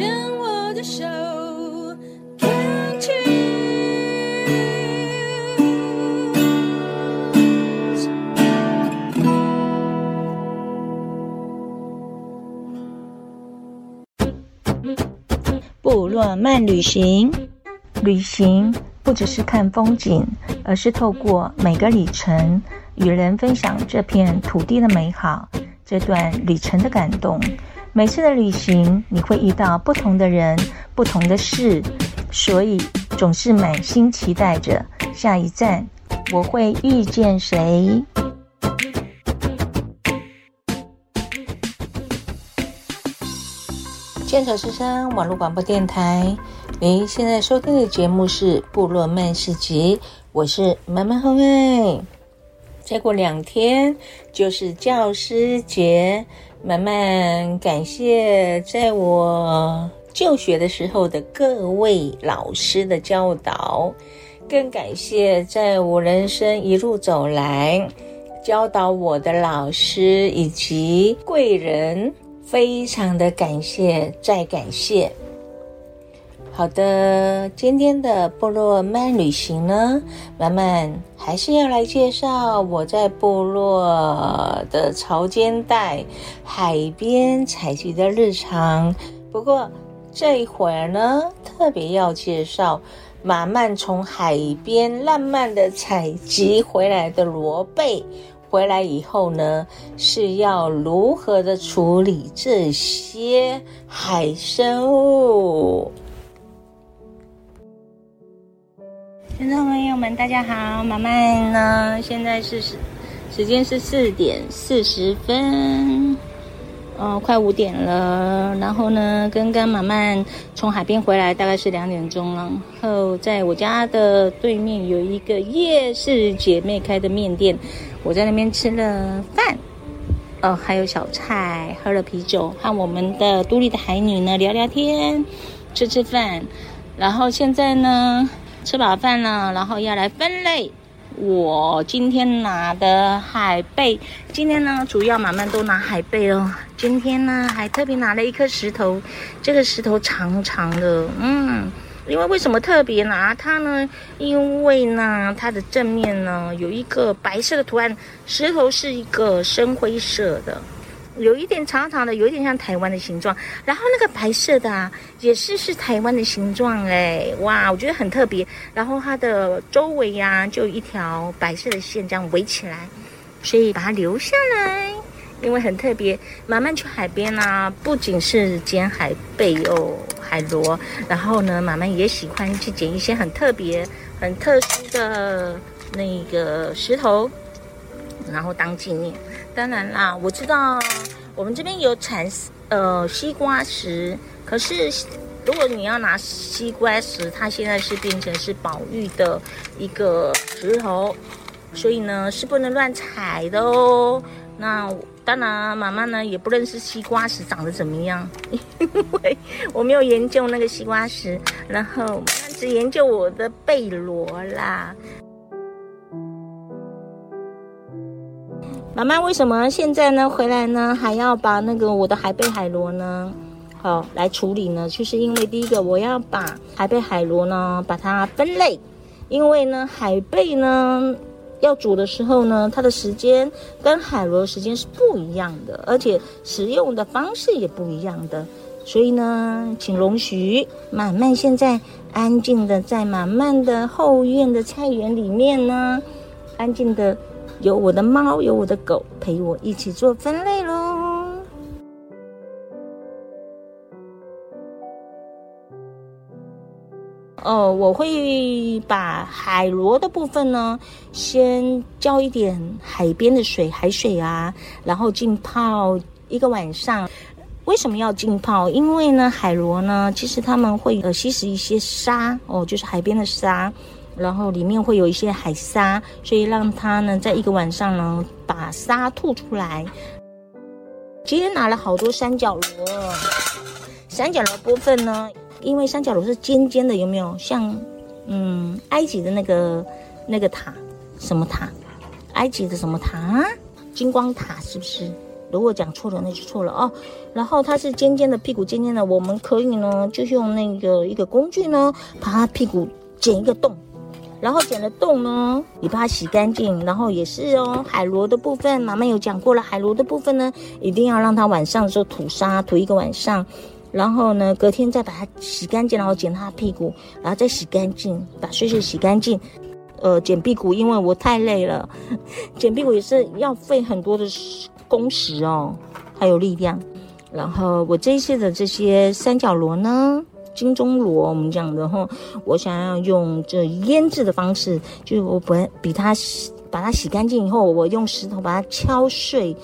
牵我的手，看去。部落漫旅行，旅行不只是看风景，而是透过每个里程，与人分享这片土地的美好，这段旅程的感动。每次的旅行，你会遇到不同的人，不同的事，所以总是满心期待着下一站，我会遇见谁？牵手之声网络广播电台，您现在收听的节目是《部落漫市集》，我是满满红爱。再过两天就是教师节，满满感谢在我就学的时候的各位老师的教导，更感谢在我人生一路走来教导我的老师以及贵人。非常的感谢，再感谢。好的，今天的部落慢旅行呢，满满还是要来介绍我在部落的潮间带海边采集的日常。不过这一会儿呢，特别要介绍马满从海边浪漫的采集回来的螺贝。回来以后呢，是要如何的处理这些海生物？听众朋友们，大家好，满满呢，现在是时时间是四点四十分。哦，快五点了，然后呢，刚刚满满从海边回来，大概是两点钟了。然后在我家的对面有一个夜市姐妹开的面店，我在那边吃了饭，哦，还有小菜，喝了啤酒，和我们的都立的海女呢聊聊天，吃吃饭。然后现在呢，吃饱饭了，然后要来分类。我今天拿的海贝，今天呢主要满满都拿海贝哦。今天呢还特别拿了一颗石头，这个石头长长的，嗯，因为为什么特别拿它呢？因为呢它的正面呢有一个白色的图案，石头是一个深灰色的。有一点长长的，有一点像台湾的形状，然后那个白色的啊，也是是台湾的形状哎，哇，我觉得很特别。然后它的周围呀、就一条白色的线这样围起来，所以把它留下来，因为很特别。满满去海边啊，不仅是捡海贝哦，海螺，然后呢，满满也喜欢去捡一些很特别、很特殊的那个石头，然后当纪念。当然啦，我知道我们这边有产呃西瓜石，可是如果你要拿西瓜石，它现在是变成是宝玉的一个石头，所以呢是不能乱采的哦。那当然，妈妈呢也不认识西瓜石长得怎么样，因为我没有研究那个西瓜石，然后只研究我的贝螺啦。满满为什么现在呢回来呢还要把那个我的海贝海螺呢好来处理呢？就是因为第一个我要把海贝海螺呢把它分类，因为呢海贝呢要煮的时候呢它的时间跟海螺时间是不一样的，而且食用的方式也不一样的，所以呢请容许满满现在安静的在满满的后院的菜园里面呢安静的。有我的猫，有我的狗陪我一起做分类喽。哦，我会把海螺的部分呢，先浇一点海边的水，海水啊，然后浸泡一个晚上。为什么要浸泡？因为呢，海螺呢，其实它们会呃吸食一些沙哦，就是海边的沙。然后里面会有一些海沙，所以让它呢，在一个晚上呢，把沙吐出来。今天拿了好多三角螺，三角螺部分呢，因为三角螺是尖尖的，有没有像嗯埃及的那个那个塔？什么塔？埃及的什么塔？金光塔是不是？如果讲错了，那就错了哦。然后它是尖尖的，屁股尖尖的，我们可以呢，就用那个一个工具呢，把它屁股剪一个洞。然后剪了洞呢，你把它洗干净。然后也是哦，海螺的部分，妈妈有讲过了。海螺的部分呢，一定要让它晚上的时候吐沙，吐一个晚上。然后呢，隔天再把它洗干净，然后剪它屁股，然后再洗干净，把水水洗干净。呃，剪屁股，因为我太累了，剪屁股也是要费很多的工时哦，还有力量。然后我这一次的这些三角螺呢。金钟螺，我们讲的哈，我想要用这腌制的方式，就是我把比它洗，把它洗干净以后，我用石头把它敲碎，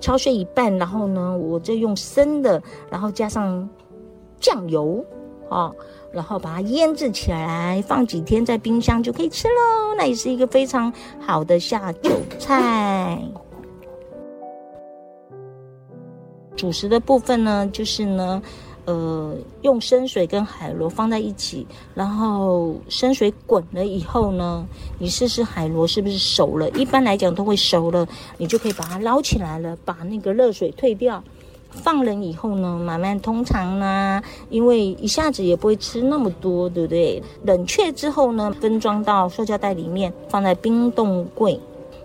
敲碎一半，然后呢，我就用生的，然后加上酱油哦，然后把它腌制起来，放几天在冰箱就可以吃喽。那也是一个非常好的下酒菜。主食的部分呢，就是呢。呃，用生水跟海螺放在一起，然后生水滚了以后呢，你试试海螺是不是熟了？一般来讲都会熟了，你就可以把它捞起来了，把那个热水退掉，放冷以后呢，慢慢通常呢，因为一下子也不会吃那么多，对不对？冷却之后呢，分装到塑胶袋里面，放在冰冻柜，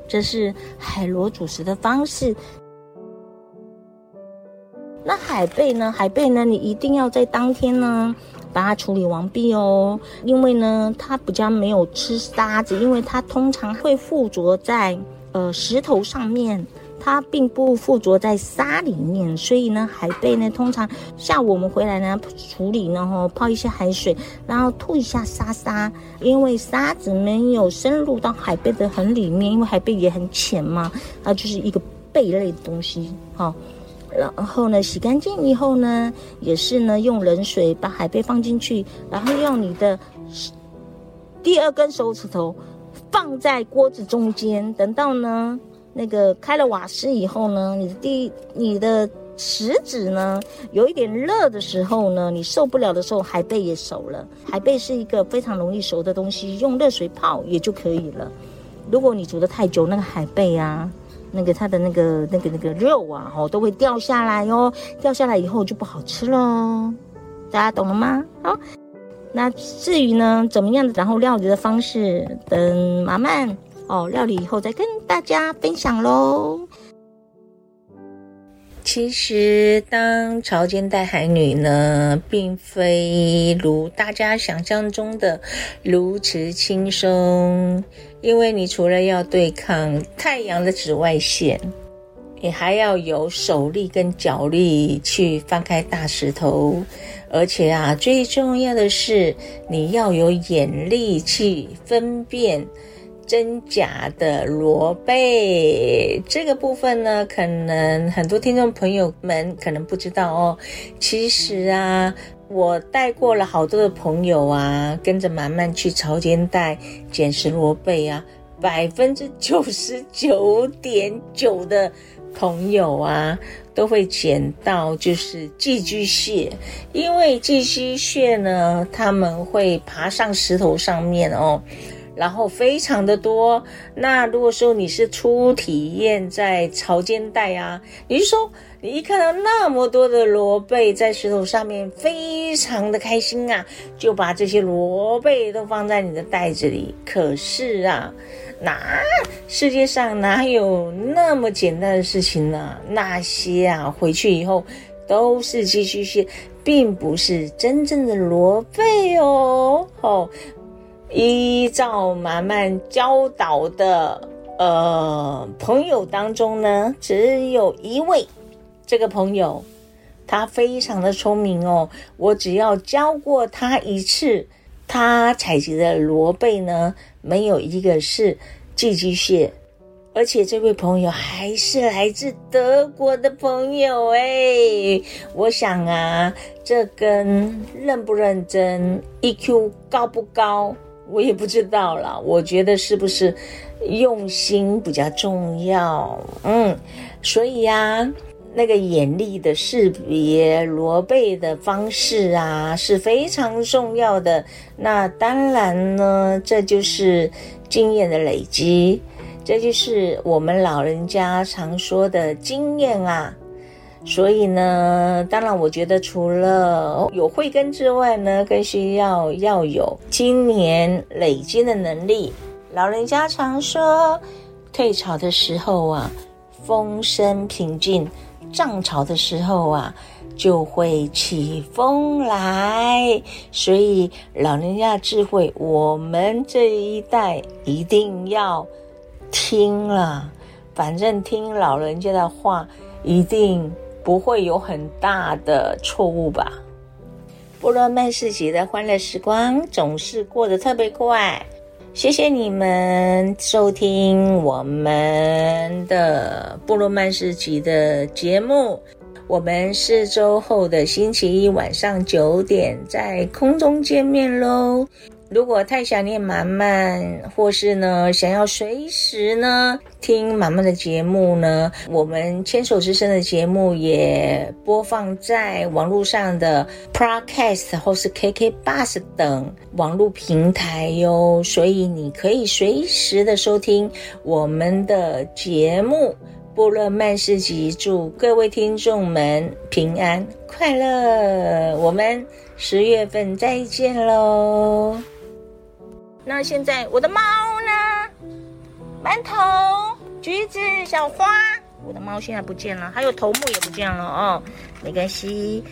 这是海螺主食的方式。海贝呢？海贝呢？你一定要在当天呢把它处理完毕哦，因为呢它比较没有吃沙子，因为它通常会附着在呃石头上面，它并不附着在沙里面，所以呢海贝呢通常下午我们回来呢处理，然后泡一些海水，然后吐一下沙沙，因为沙子没有深入到海贝的很里面，因为海贝也很浅嘛，它就是一个贝类的东西，哈、哦。然后呢，洗干净以后呢，也是呢，用冷水把海贝放进去，然后用你的第二根手指头放在锅子中间，等到呢那个开了瓦斯以后呢，你的第你的食指呢有一点热的时候呢，你受不了的时候，海贝也熟了。海贝是一个非常容易熟的东西，用热水泡也就可以了。如果你煮得太久，那个海贝啊。那个它的那个那个那个肉啊，哦，都会掉下来哟，掉下来以后就不好吃了。大家懂了吗？好，那至于呢，怎么样的然后料理的方式，等慢慢哦料理以后再跟大家分享喽。其实当潮间带海女呢，并非如大家想象中的如此轻松。因为你除了要对抗太阳的紫外线，你还要有手力跟脚力去翻开大石头，而且啊，最重要的是你要有眼力去分辨真假的螺贝。这个部分呢，可能很多听众朋友们可能不知道哦。其实啊。我带过了好多的朋友啊，跟着慢慢去潮间带捡拾螺贝啊，百分之九十九点九的朋友啊，都会捡到就是寄居蟹，因为寄居蟹呢，他们会爬上石头上面哦。然后非常的多。那如果说你是初体验在潮间带啊，你就说你一看到那么多的螺贝在石头上面，非常的开心啊，就把这些螺贝都放在你的袋子里。可是啊，哪世界上哪有那么简单的事情呢？那些啊，回去以后都是寄居蟹，并不是真正的螺贝哦。哦。依照马漫教导的呃朋友当中呢，只有一位，这个朋友他非常的聪明哦。我只要教过他一次，他采集的螺贝呢，没有一个是寄居蟹，而且这位朋友还是来自德国的朋友诶。我想啊，这跟认不认真、EQ 高不高？我也不知道啦，我觉得是不是用心比较重要？嗯，所以呀，那个眼力的识别罗贝的方式啊是非常重要的。那当然呢，这就是经验的累积。这就是我们老人家常说的经验啊。所以呢，当然，我觉得除了有慧根之外呢，更需要要有经年累积的能力。老人家常说，退潮的时候啊，风声平静；涨潮的时候啊，就会起风来。所以，老人家智慧，我们这一代一定要听了。反正听老人家的话，一定。不会有很大的错误吧？布洛曼市集的欢乐时光总是过得特别快，谢谢你们收听我们的布洛曼市集的节目。我们四周后的星期一晚上九点在空中见面喽。如果太想念马漫，或是呢想要随时呢听马漫的节目呢，我们牵手之声的节目也播放在网络上的 Podcast 或是 KK Bus 等网络平台哟，所以你可以随时的收听我们的节目。布勒曼市集，祝各位听众们平安快乐，我们十月份再见喽。那现在我的猫呢？馒头、橘子、小花，我的猫现在不见了，还有头目也不见了哦，没关系。